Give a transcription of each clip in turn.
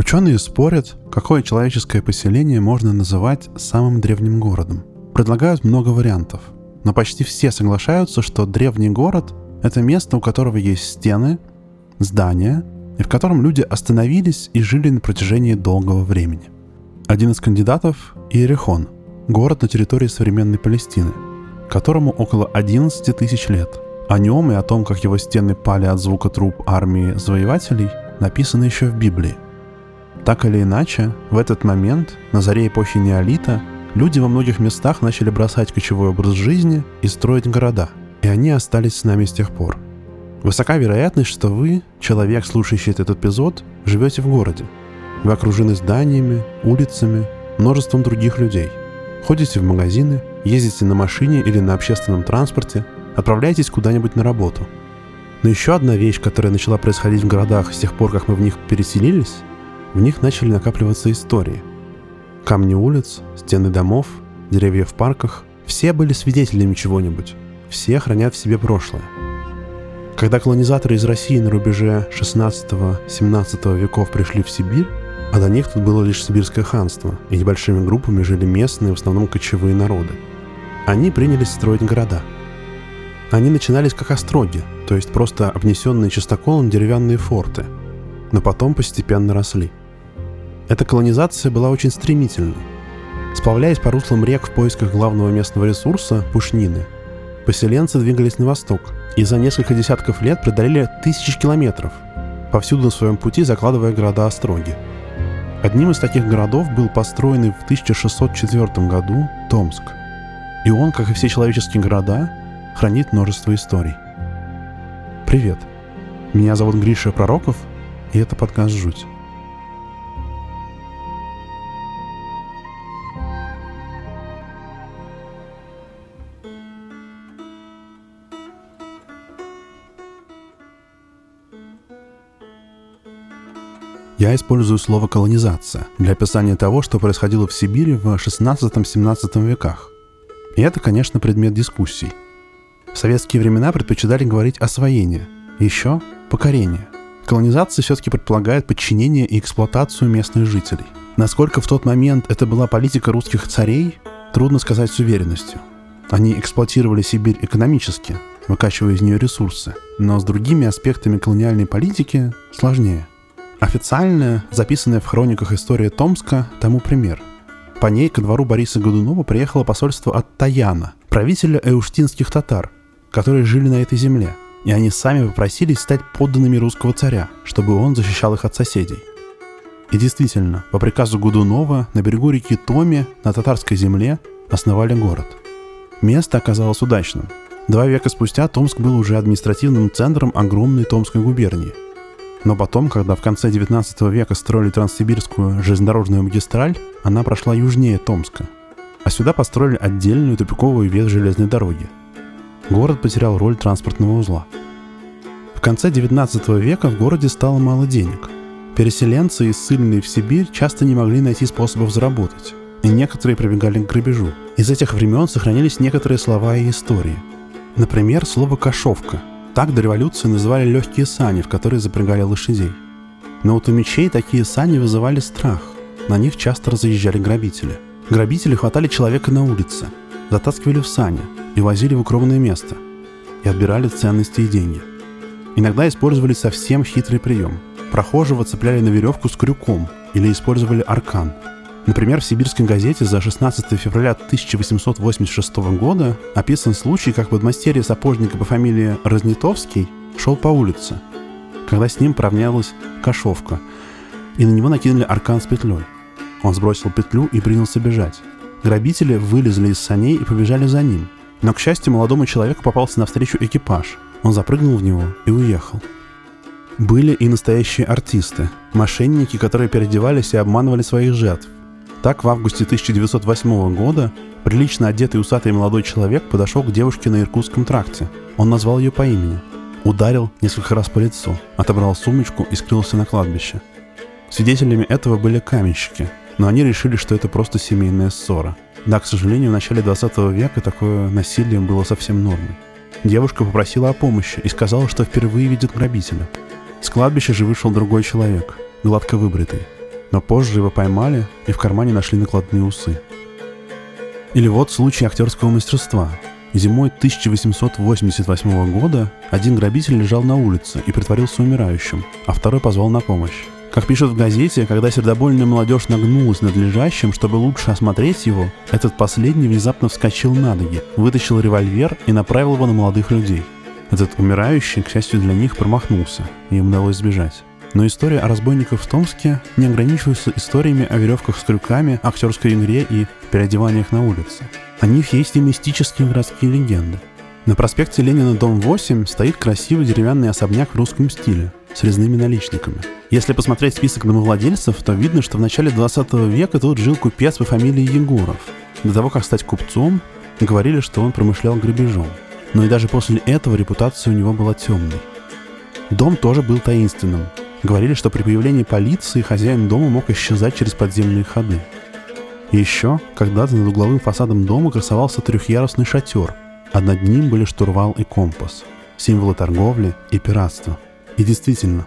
Ученые спорят, какое человеческое поселение можно называть самым древним городом. Предлагают много вариантов, но почти все соглашаются, что древний город — это место, у которого есть стены, здания, и в котором люди остановились и жили на протяжении долгого времени. Один из кандидатов — Иерихон, город на территории современной Палестины, которому около 11 тысяч лет. О нем и о том, как его стены пали от звука труп армии завоевателей, написано еще в Библии. Так или иначе, в этот момент, на заре эпохи неолита, люди во многих местах начали бросать кочевой образ жизни и строить города, и они остались с нами с тех пор – Высока вероятность, что вы, человек, слушающий этот эпизод, живете в городе. Вы окружены зданиями, улицами, множеством других людей. Ходите в магазины, ездите на машине или на общественном транспорте, отправляетесь куда-нибудь на работу. Но еще одна вещь, которая начала происходить в городах с тех пор, как мы в них переселились, в них начали накапливаться истории. Камни улиц, стены домов, деревья в парках – все были свидетелями чего-нибудь. Все хранят в себе прошлое – когда колонизаторы из России на рубеже 16-17 веков пришли в Сибирь, а до них тут было лишь сибирское ханство, и небольшими группами жили местные, в основном кочевые народы. Они принялись строить города. Они начинались как остроги, то есть просто обнесенные чистоколом деревянные форты, но потом постепенно росли. Эта колонизация была очень стремительной. Сплавляясь по руслам рек в поисках главного местного ресурса – пушнины, поселенцы двигались на восток – и за несколько десятков лет преодолели тысячи километров, повсюду на своем пути закладывая города-остроги. Одним из таких городов был построенный в 1604 году Томск. И он, как и все человеческие города, хранит множество историй. Привет, меня зовут Гриша Пророков, и это подкаст «Жуть». Я использую слово «колонизация» для описания того, что происходило в Сибири в 16-17 веках. И это, конечно, предмет дискуссий. В советские времена предпочитали говорить «освоение», еще «покорение». Колонизация все-таки предполагает подчинение и эксплуатацию местных жителей. Насколько в тот момент это была политика русских царей, трудно сказать с уверенностью. Они эксплуатировали Сибирь экономически, выкачивая из нее ресурсы, но с другими аспектами колониальной политики сложнее. Официальная, записанная в хрониках история Томска, тому пример. По ней ко двору Бориса Годунова приехало посольство от Таяна, правителя эуштинских татар, которые жили на этой земле, и они сами попросились стать подданными русского царя, чтобы он защищал их от соседей. И действительно, по приказу Гудунова на берегу реки Томи на татарской земле основали город. Место оказалось удачным. Два века спустя Томск был уже административным центром огромной Томской губернии – но потом, когда в конце 19 века строили Транссибирскую железнодорожную магистраль, она прошла южнее Томска. А сюда построили отдельную тупиковую ветвь железной дороги. Город потерял роль транспортного узла. В конце 19 века в городе стало мало денег. Переселенцы, ссыльные в Сибирь, часто не могли найти способов заработать. И некоторые прибегали к грабежу. Из этих времен сохранились некоторые слова и истории. Например, слово «кошовка», так до революции называли легкие сани, в которые запрягали лошадей. Но вот у мечей такие сани вызывали страх. На них часто разъезжали грабители. Грабители хватали человека на улице, затаскивали в сани и возили в укромное место. И отбирали ценности и деньги. Иногда использовали совсем хитрый прием. Прохожего цепляли на веревку с крюком или использовали аркан – Например, в сибирской газете за 16 февраля 1886 года описан случай, как подмастерье сапожника по фамилии Разнитовский шел по улице, когда с ним поравнялась кошовка, и на него накинули аркан с петлей. Он сбросил петлю и принялся бежать. Грабители вылезли из саней и побежали за ним. Но, к счастью, молодому человеку попался навстречу экипаж. Он запрыгнул в него и уехал. Были и настоящие артисты, мошенники, которые переодевались и обманывали своих жертв. Так, в августе 1908 года прилично одетый усатый молодой человек подошел к девушке на Иркутском тракте. Он назвал ее по имени. Ударил несколько раз по лицу, отобрал сумочку и скрылся на кладбище. Свидетелями этого были каменщики, но они решили, что это просто семейная ссора. Да, к сожалению, в начале 20 века такое насилие было совсем нормой. Девушка попросила о помощи и сказала, что впервые видит грабителя. С кладбища же вышел другой человек, гладко выбритый. Но позже его поймали и в кармане нашли накладные усы. Или вот случай актерского мастерства. Зимой 1888 года один грабитель лежал на улице и притворился умирающим, а второй позвал на помощь. Как пишут в газете, когда сердобольная молодежь нагнулась над лежащим, чтобы лучше осмотреть его, этот последний внезапно вскочил на ноги, вытащил револьвер и направил его на молодых людей. Этот умирающий, к счастью для них, промахнулся, и им удалось сбежать. Но история о разбойниках в Томске не ограничивается историями о веревках с крюками, актерской игре и переодеваниях на улице. О них есть и мистические городские легенды. На проспекте Ленина, дом 8, стоит красивый деревянный особняк в русском стиле с резными наличниками. Если посмотреть список домовладельцев, то видно, что в начале 20 века тут жил купец по фамилии Егоров. До того, как стать купцом, говорили, что он промышлял грабежом. Но и даже после этого репутация у него была темной. Дом тоже был таинственным. Говорили, что при появлении полиции хозяин дома мог исчезать через подземные ходы. Еще, когда-то над угловым фасадом дома красовался трехъярусный шатер, а над ним были штурвал и компас, символы торговли и пиратства. И действительно,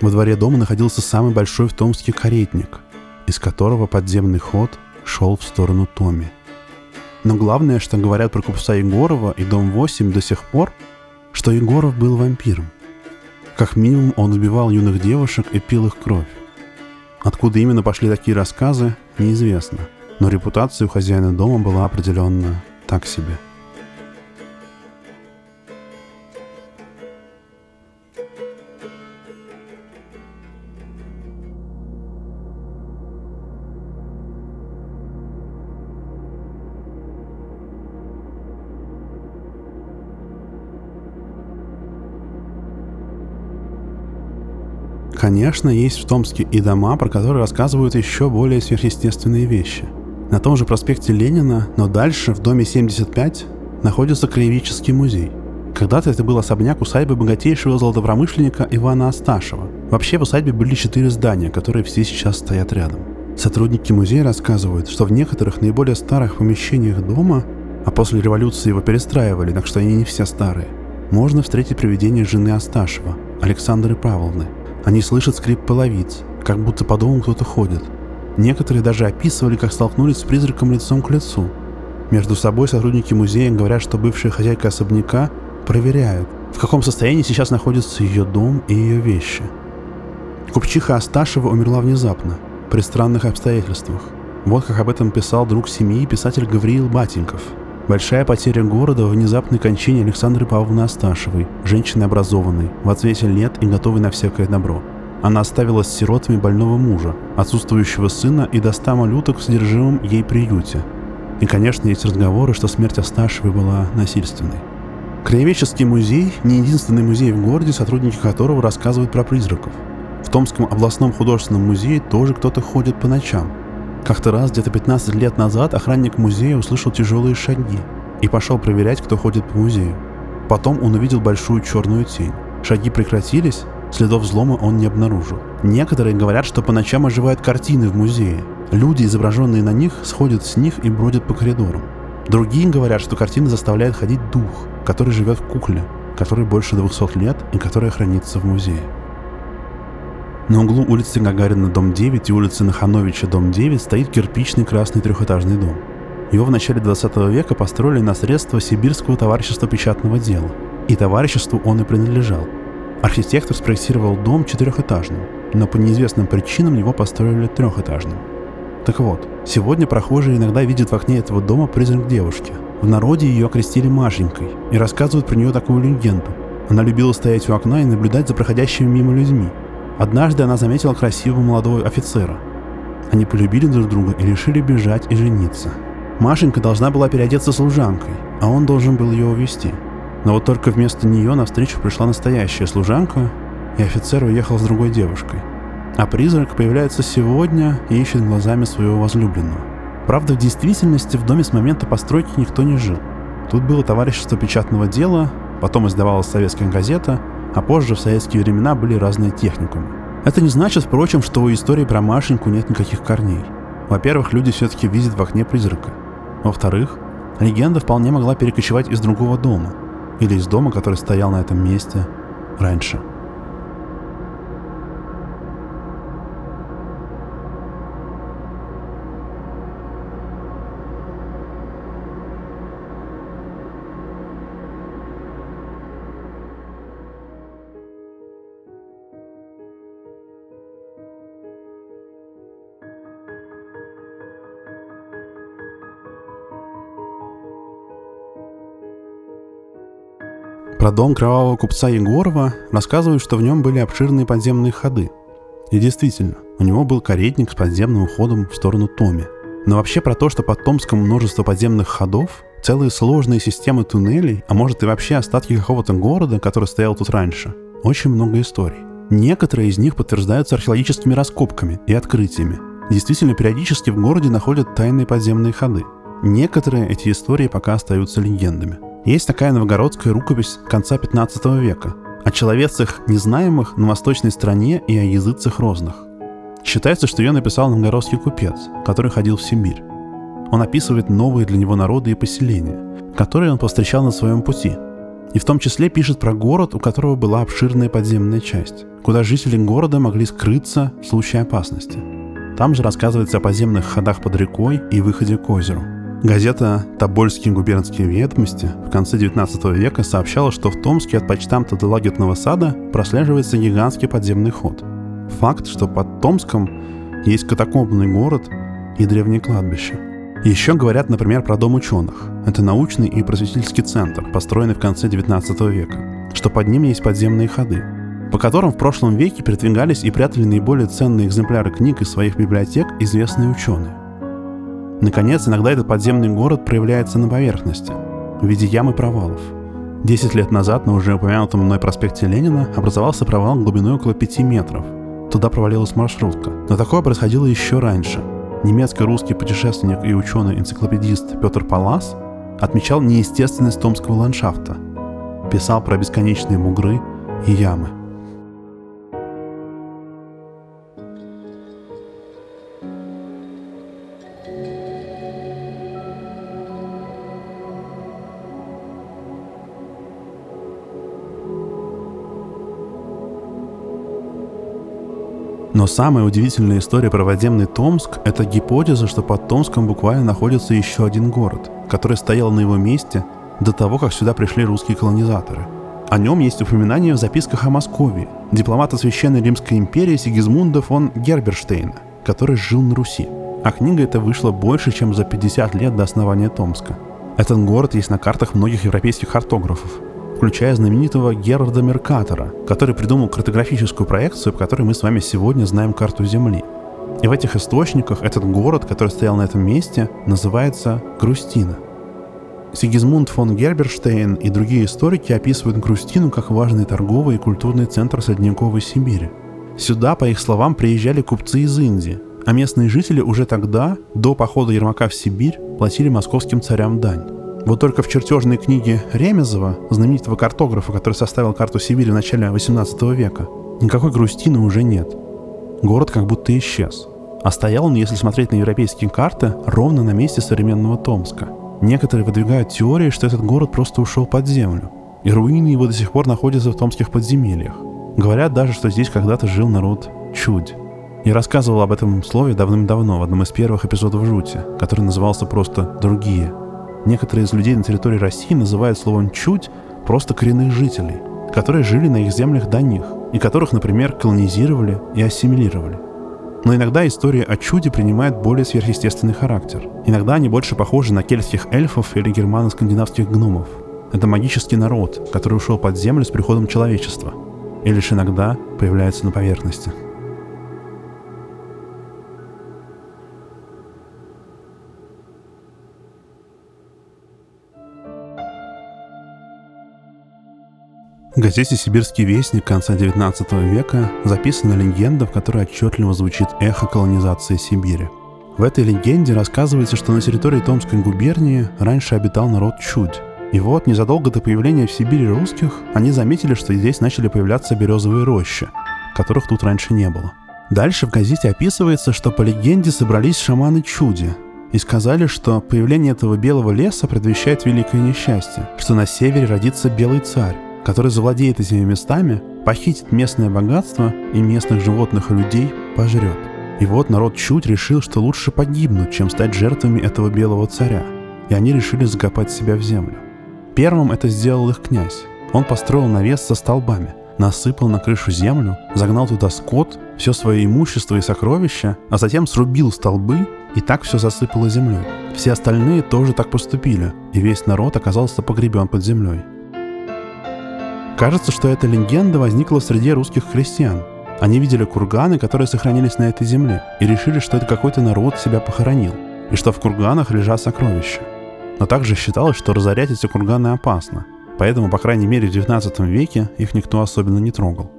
во дворе дома находился самый большой в Томске каретник, из которого подземный ход шел в сторону Томи. Но главное, что говорят про купца Егорова и дом 8 до сих пор, что Егоров был вампиром. Как минимум он убивал юных девушек и пил их кровь. Откуда именно пошли такие рассказы, неизвестно. Но репутация у хозяина дома была определенно так себе – Конечно, есть в Томске и дома, про которые рассказывают еще более сверхъестественные вещи. На том же проспекте Ленина, но дальше, в доме 75, находится краеведческий музей. Когда-то это был особняк усадьбы богатейшего золотопромышленника Ивана Асташева. Вообще в усадьбе были четыре здания, которые все сейчас стоят рядом. Сотрудники музея рассказывают, что в некоторых наиболее старых помещениях дома, а после революции его перестраивали, так что они не все старые, можно встретить привидение жены Асташева, Александры Павловны – они слышат скрип половиц, как будто по дому кто-то ходит. Некоторые даже описывали, как столкнулись с призраком лицом к лицу. Между собой сотрудники музея говорят, что бывшая хозяйка особняка проверяют, в каком состоянии сейчас находится ее дом и ее вещи. Купчиха Асташева умерла внезапно, при странных обстоятельствах. Вот как об этом писал друг семьи писатель Гавриил Батеньков – Большая потеря города в внезапной кончине Александры Павловны Асташевой, женщины образованной, в ответе лет и готовой на всякое добро. Она оставила с сиротами больного мужа, отсутствующего сына и до ста малюток в содержимом ей приюте. И, конечно, есть разговоры, что смерть Асташевой была насильственной. Краеведческий музей – не единственный музей в городе, сотрудники которого рассказывают про призраков. В Томском областном художественном музее тоже кто-то ходит по ночам – как-то раз, где-то 15 лет назад, охранник музея услышал тяжелые шаги и пошел проверять, кто ходит по музею. Потом он увидел большую черную тень. Шаги прекратились, следов взлома он не обнаружил. Некоторые говорят, что по ночам оживают картины в музее. Люди, изображенные на них, сходят с них и бродят по коридорам. Другие говорят, что картины заставляют ходить дух, который живет в кукле, который больше 200 лет и которая хранится в музее. На углу улицы Гагарина, дом 9 и улицы Нахановича, дом 9 стоит кирпичный красный трехэтажный дом. Его в начале 20 века построили на средства Сибирского товарищества печатного дела. И товариществу он и принадлежал. Архитектор спроектировал дом четырехэтажным, но по неизвестным причинам его построили трехэтажным. Так вот, сегодня прохожие иногда видят в окне этого дома призрак девушки. В народе ее окрестили Машенькой и рассказывают про нее такую легенду. Она любила стоять у окна и наблюдать за проходящими мимо людьми – Однажды она заметила красивого молодого офицера. Они полюбили друг друга и решили бежать и жениться. Машенька должна была переодеться служанкой, а он должен был ее увезти. Но вот только вместо нее навстречу пришла настоящая служанка, и офицер уехал с другой девушкой. А призрак появляется сегодня и ищет глазами своего возлюбленного. Правда, в действительности в доме с момента постройки никто не жил. Тут было товарищество печатного дела, потом издавалась советская газета – а позже в советские времена были разные техникумы. Это не значит, впрочем, что у истории про Машеньку нет никаких корней. Во-первых, люди все-таки видят в окне призрака. Во-вторых, легенда вполне могла перекочевать из другого дома, или из дома, который стоял на этом месте раньше. Про дом кровавого купца Егорова рассказывают, что в нем были обширные подземные ходы. И действительно, у него был каретник с подземным уходом в сторону Томи. Но вообще про то, что под Томском множество подземных ходов, целые сложные системы туннелей, а может и вообще остатки какого-то города, который стоял тут раньше, очень много историй. Некоторые из них подтверждаются археологическими раскопками и открытиями. Действительно, периодически в городе находят тайные подземные ходы. Некоторые эти истории пока остаются легендами. Есть такая новгородская рукопись конца 15 века о человецах незнаемых на восточной стране и о языцах розных. Считается, что ее написал новгородский купец, который ходил в Сибирь. Он описывает новые для него народы и поселения, которые он повстречал на своем пути. И в том числе пишет про город, у которого была обширная подземная часть, куда жители города могли скрыться в случае опасности. Там же рассказывается о подземных ходах под рекой и выходе к озеру – Газета «Тобольские губернские ведомости» в конце 19 века сообщала, что в Томске от почтамта до Лагетного сада прослеживается гигантский подземный ход. Факт, что под Томском есть катакомбный город и древнее кладбище. Еще говорят, например, про Дом ученых. Это научный и просветительский центр, построенный в конце 19 века, что под ним есть подземные ходы, по которым в прошлом веке передвигались и прятали наиболее ценные экземпляры книг из своих библиотек известные ученые. Наконец, иногда этот подземный город проявляется на поверхности, в виде ям и провалов. Десять лет назад на уже упомянутом мной проспекте Ленина образовался провал глубиной около 5 метров. Туда провалилась маршрутка. Но такое происходило еще раньше. Немецко-русский путешественник и ученый-энциклопедист Петр Палас отмечал неестественность томского ландшафта. Писал про бесконечные бугры и ямы – Но самая удивительная история про подземный Томск – это гипотеза, что под Томском буквально находится еще один город, который стоял на его месте до того, как сюда пришли русские колонизаторы. О нем есть упоминание в записках о Москве, дипломата Священной Римской империи Сигизмунда фон Герберштейна, который жил на Руси. А книга эта вышла больше, чем за 50 лет до основания Томска. Этот город есть на картах многих европейских картографов, включая знаменитого Герарда Меркатора, который придумал картографическую проекцию, по которой мы с вами сегодня знаем карту Земли. И в этих источниках этот город, который стоял на этом месте, называется Грустина. Сигизмунд фон Герберштейн и другие историки описывают Грустину как важный торговый и культурный центр средневековой Сибири. Сюда, по их словам, приезжали купцы из Индии, а местные жители уже тогда, до похода Ермака в Сибирь, платили московским царям дань. Вот только в чертежной книге Ремезова, знаменитого картографа, который составил карту Сибири в начале 18 века, никакой Грустины уже нет. Город как будто исчез. А стоял он, если смотреть на европейские карты, ровно на месте современного Томска. Некоторые выдвигают теории, что этот город просто ушел под землю, и руины его до сих пор находятся в томских подземельях. Говорят даже, что здесь когда-то жил народ Чудь. Я рассказывал об этом слове давным-давно в одном из первых эпизодов «Жути», который назывался просто «Другие», Некоторые из людей на территории России называют словом «чуть» просто коренных жителей, которые жили на их землях до них, и которых, например, колонизировали и ассимилировали. Но иногда история о чуде принимает более сверхъестественный характер. Иногда они больше похожи на кельтских эльфов или германо-скандинавских гномов. Это магический народ, который ушел под землю с приходом человечества, и лишь иногда появляется на поверхности. В газете «Сибирский вестник» конца XIX века записана легенда, в которой отчетливо звучит эхо колонизации Сибири. В этой легенде рассказывается, что на территории Томской губернии раньше обитал народ Чудь. И вот, незадолго до появления в Сибири русских, они заметили, что здесь начали появляться березовые рощи, которых тут раньше не было. Дальше в газете описывается, что по легенде собрались шаманы Чуди и сказали, что появление этого белого леса предвещает великое несчастье, что на севере родится белый царь, который завладеет этими местами, похитит местное богатство и местных животных и людей пожрет. И вот народ чуть решил, что лучше погибнуть, чем стать жертвами этого белого царя. И они решили закопать себя в землю. Первым это сделал их князь. Он построил навес со столбами, насыпал на крышу землю, загнал туда скот, все свое имущество и сокровища, а затем срубил столбы, и так все засыпало землей. Все остальные тоже так поступили, и весь народ оказался погребен под землей. Кажется, что эта легенда возникла среди русских крестьян. Они видели курганы, которые сохранились на этой земле, и решили, что это какой-то народ себя похоронил, и что в курганах лежат сокровища. Но также считалось, что разорять эти курганы опасно, поэтому, по крайней мере, в 19 веке их никто особенно не трогал.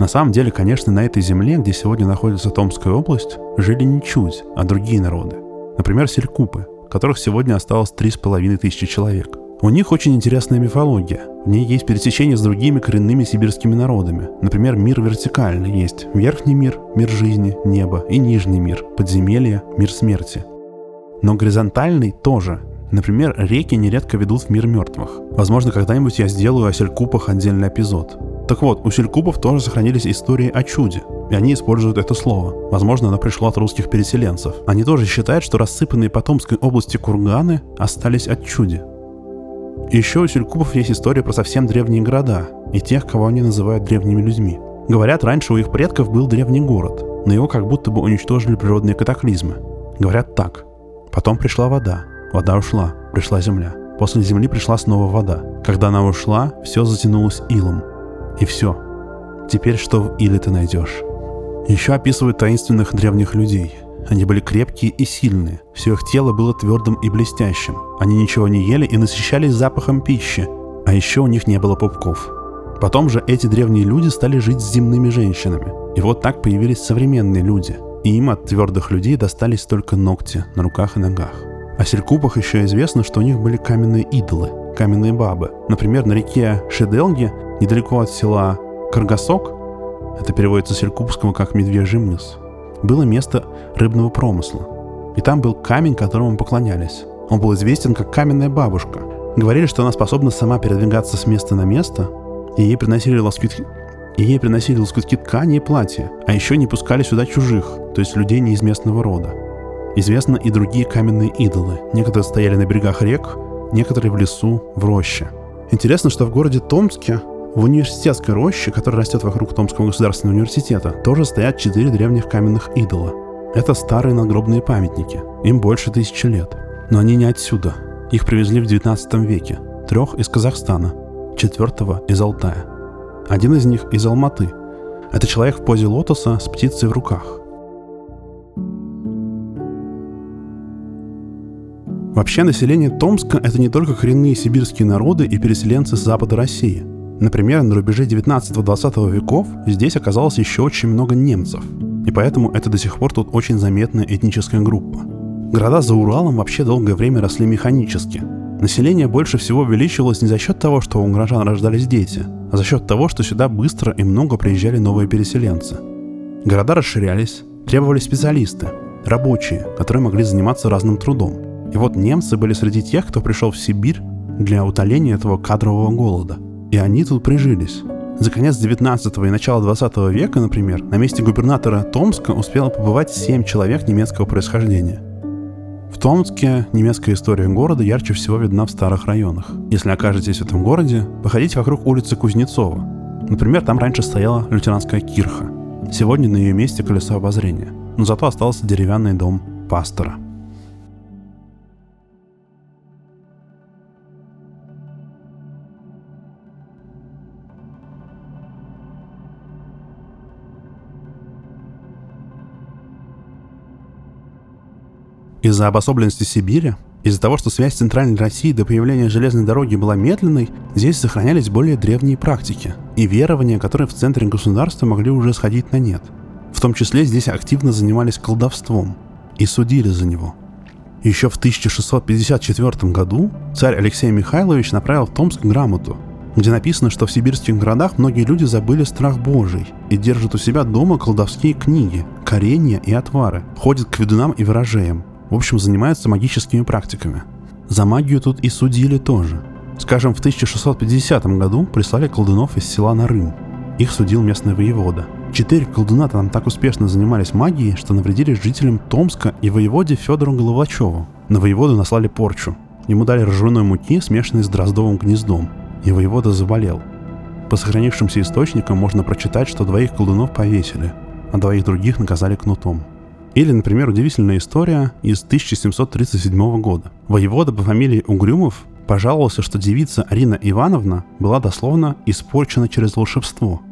На самом деле, конечно, на этой земле, где сегодня находится Томская область, жили не чуть, а другие народы. Например, селькупы, которых сегодня осталось три с половиной тысячи человек. У них очень интересная мифология. В ней есть пересечение с другими коренными сибирскими народами. Например, мир вертикальный есть. Верхний мир, мир жизни, небо, и нижний мир, подземелье, мир смерти. Но горизонтальный тоже. Например, реки нередко ведут в мир мертвых. Возможно, когда-нибудь я сделаю о селькупах отдельный эпизод. Так вот, у селькупов тоже сохранились истории о чуде, и они используют это слово. Возможно, оно пришло от русских переселенцев. Они тоже считают, что рассыпанные по Томской области курганы остались от чуди. еще у селькупов есть история про совсем древние города и тех, кого они называют древними людьми. Говорят, раньше у их предков был древний город, но его как будто бы уничтожили природные катаклизмы. Говорят так. Потом пришла вода, вода ушла, пришла земля. После земли пришла снова вода. Когда она ушла, все затянулось илом, и все. Теперь что в Иле ты найдешь? Еще описывают таинственных древних людей. Они были крепкие и сильные. Все их тело было твердым и блестящим. Они ничего не ели и насыщались запахом пищи. А еще у них не было пупков. Потом же эти древние люди стали жить с земными женщинами. И вот так появились современные люди. И им от твердых людей достались только ногти на руках и ногах. О селькупах еще известно, что у них были каменные идолы, каменные бабы. Например, на реке Шеделге Недалеко от села Каргасок, это переводится с Селькупского как «медвежий мыс», было место рыбного промысла. И там был камень, которому поклонялись. Он был известен как каменная бабушка. Говорили, что она способна сама передвигаться с места на место, и ей приносили лоскутки, и ей приносили лоскутки ткани и платья, а еще не пускали сюда чужих, то есть людей не из местного рода. Известны и другие каменные идолы. Некоторые стояли на берегах рек, некоторые в лесу, в роще. Интересно, что в городе Томске в университетской роще, которая растет вокруг Томского государственного университета, тоже стоят четыре древних каменных идола. Это старые надгробные памятники. Им больше тысячи лет. Но они не отсюда. Их привезли в 19 веке. Трех из Казахстана, четвертого из Алтая. Один из них из Алматы. Это человек в позе лотоса с птицей в руках. Вообще население Томска – это не только коренные сибирские народы и переселенцы с запада России – Например, на рубеже 19-20 веков здесь оказалось еще очень много немцев, и поэтому это до сих пор тут очень заметная этническая группа. Города за Уралом вообще долгое время росли механически. Население больше всего увеличивалось не за счет того, что у горожан рождались дети, а за счет того, что сюда быстро и много приезжали новые переселенцы. Города расширялись, требовались специалисты, рабочие, которые могли заниматься разным трудом. И вот немцы были среди тех, кто пришел в Сибирь для утоления этого кадрового голода – и они тут прижились. За конец 19 и начало 20 века, например, на месте губернатора Томска успело побывать 7 человек немецкого происхождения. В Томске немецкая история города ярче всего видна в старых районах. Если окажетесь в этом городе, походите вокруг улицы Кузнецова. Например, там раньше стояла лютеранская кирха. Сегодня на ее месте колесо обозрения. Но зато остался деревянный дом пастора – Из-за обособленности Сибири, из-за того, что связь Центральной России до появления железной дороги была медленной, здесь сохранялись более древние практики и верования, которые в центре государства могли уже сходить на нет. В том числе здесь активно занимались колдовством и судили за него. Еще в 1654 году царь Алексей Михайлович направил в Томск грамоту, где написано, что в сибирских городах многие люди забыли страх Божий и держат у себя дома колдовские книги, коренья и отвары, ходят к ведунам и ворожеям, в общем, занимаются магическими практиками. За магию тут и судили тоже. Скажем, в 1650 году прислали колдунов из села Нарым. Их судил местный воевода. Четыре колдуна там так успешно занимались магией, что навредили жителям Томска и воеводе Федору Головачеву. На воеводу наслали порчу. Ему дали ржаной муки, смешанной с дроздовым гнездом. И воевода заболел. По сохранившимся источникам можно прочитать, что двоих колдунов повесили, а двоих других наказали кнутом. Или, например, удивительная история из 1737 года. Воевода по фамилии Угрюмов пожаловался, что девица Арина Ивановна была дословно испорчена через волшебство.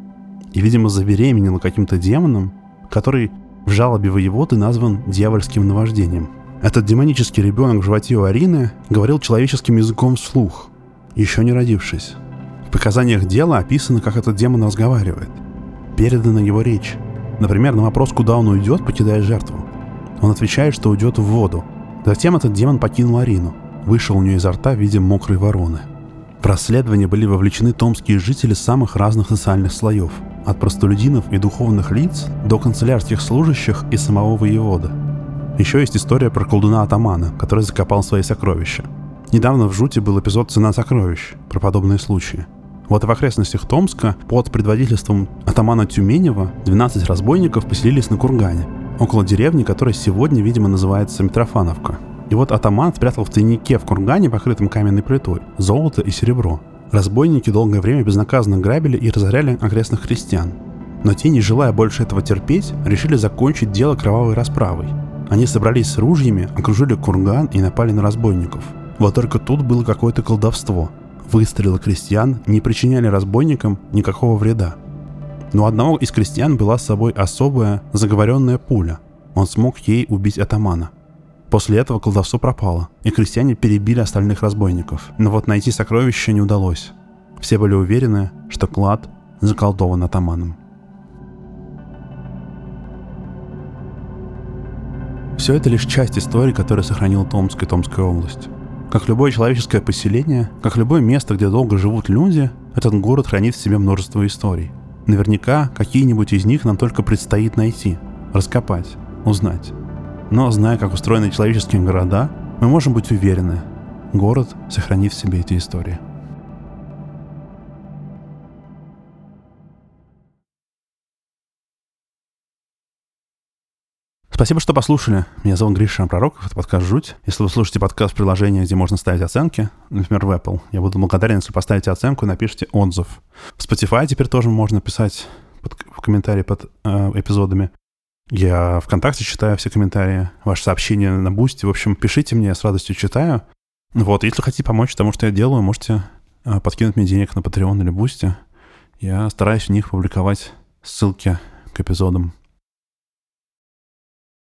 И, видимо, забеременела каким-то демоном, который в жалобе воеводы назван дьявольским наваждением. Этот демонический ребенок в животе у Арины говорил человеческим языком вслух, еще не родившись. В показаниях дела описано, как этот демон разговаривает. Передана его речь. Например, на вопрос, куда он уйдет, покидая жертву. Он отвечает, что уйдет в воду. Затем этот демон покинул Арину – вышел у нее изо рта в виде мокрой вороны. В расследование были вовлечены томские жители самых разных социальных слоев, от простолюдинов и духовных лиц до канцелярских служащих и самого воевода. Еще есть история про колдуна-атамана, который закопал свои сокровища. Недавно в Жуте был эпизод «Цена сокровищ» про подобные случаи. Вот в окрестностях Томска под предводительством атамана Тюменева 12 разбойников поселились на Кургане, около деревни, которая сегодня, видимо, называется Митрофановка – и вот атаман спрятал в тайнике в кургане, покрытом каменной плитой, золото и серебро. Разбойники долгое время безнаказанно грабили и разоряли окрестных христиан. Но те, не желая больше этого терпеть, решили закончить дело кровавой расправой. Они собрались с ружьями, окружили курган и напали на разбойников. Вот только тут было какое-то колдовство. Выстрелы крестьян не причиняли разбойникам никакого вреда. Но одного из крестьян была с собой особая заговоренная пуля. Он смог ей убить атамана – После этого колдовство пропало, и крестьяне перебили остальных разбойников. Но вот найти сокровища не удалось. Все были уверены, что клад заколдован атаманом. Все это лишь часть истории, которую сохранил Томск и Томская область. Как любое человеческое поселение, как любое место, где долго живут люди, этот город хранит в себе множество историй. Наверняка какие-нибудь из них нам только предстоит найти, раскопать, узнать. Но зная, как устроены человеческие города, мы можем быть уверены, город сохранит в себе эти истории. Спасибо, что послушали. Меня зовут Гриша Пророков, это подкаст «Жуть». Если вы слушаете подкаст в приложении, где можно ставить оценки, например, в Apple, я буду благодарен, если поставите оценку и напишите отзыв. В Spotify теперь тоже можно писать под, в комментарии под э, эпизодами. Я ВКонтакте читаю все комментарии, ваши сообщения на Boosty. В общем, пишите мне, я с радостью читаю. Вот, если хотите помочь тому, что я делаю, можете а, подкинуть мне денег на Patreon или Boosty. Я стараюсь в них публиковать ссылки к эпизодам.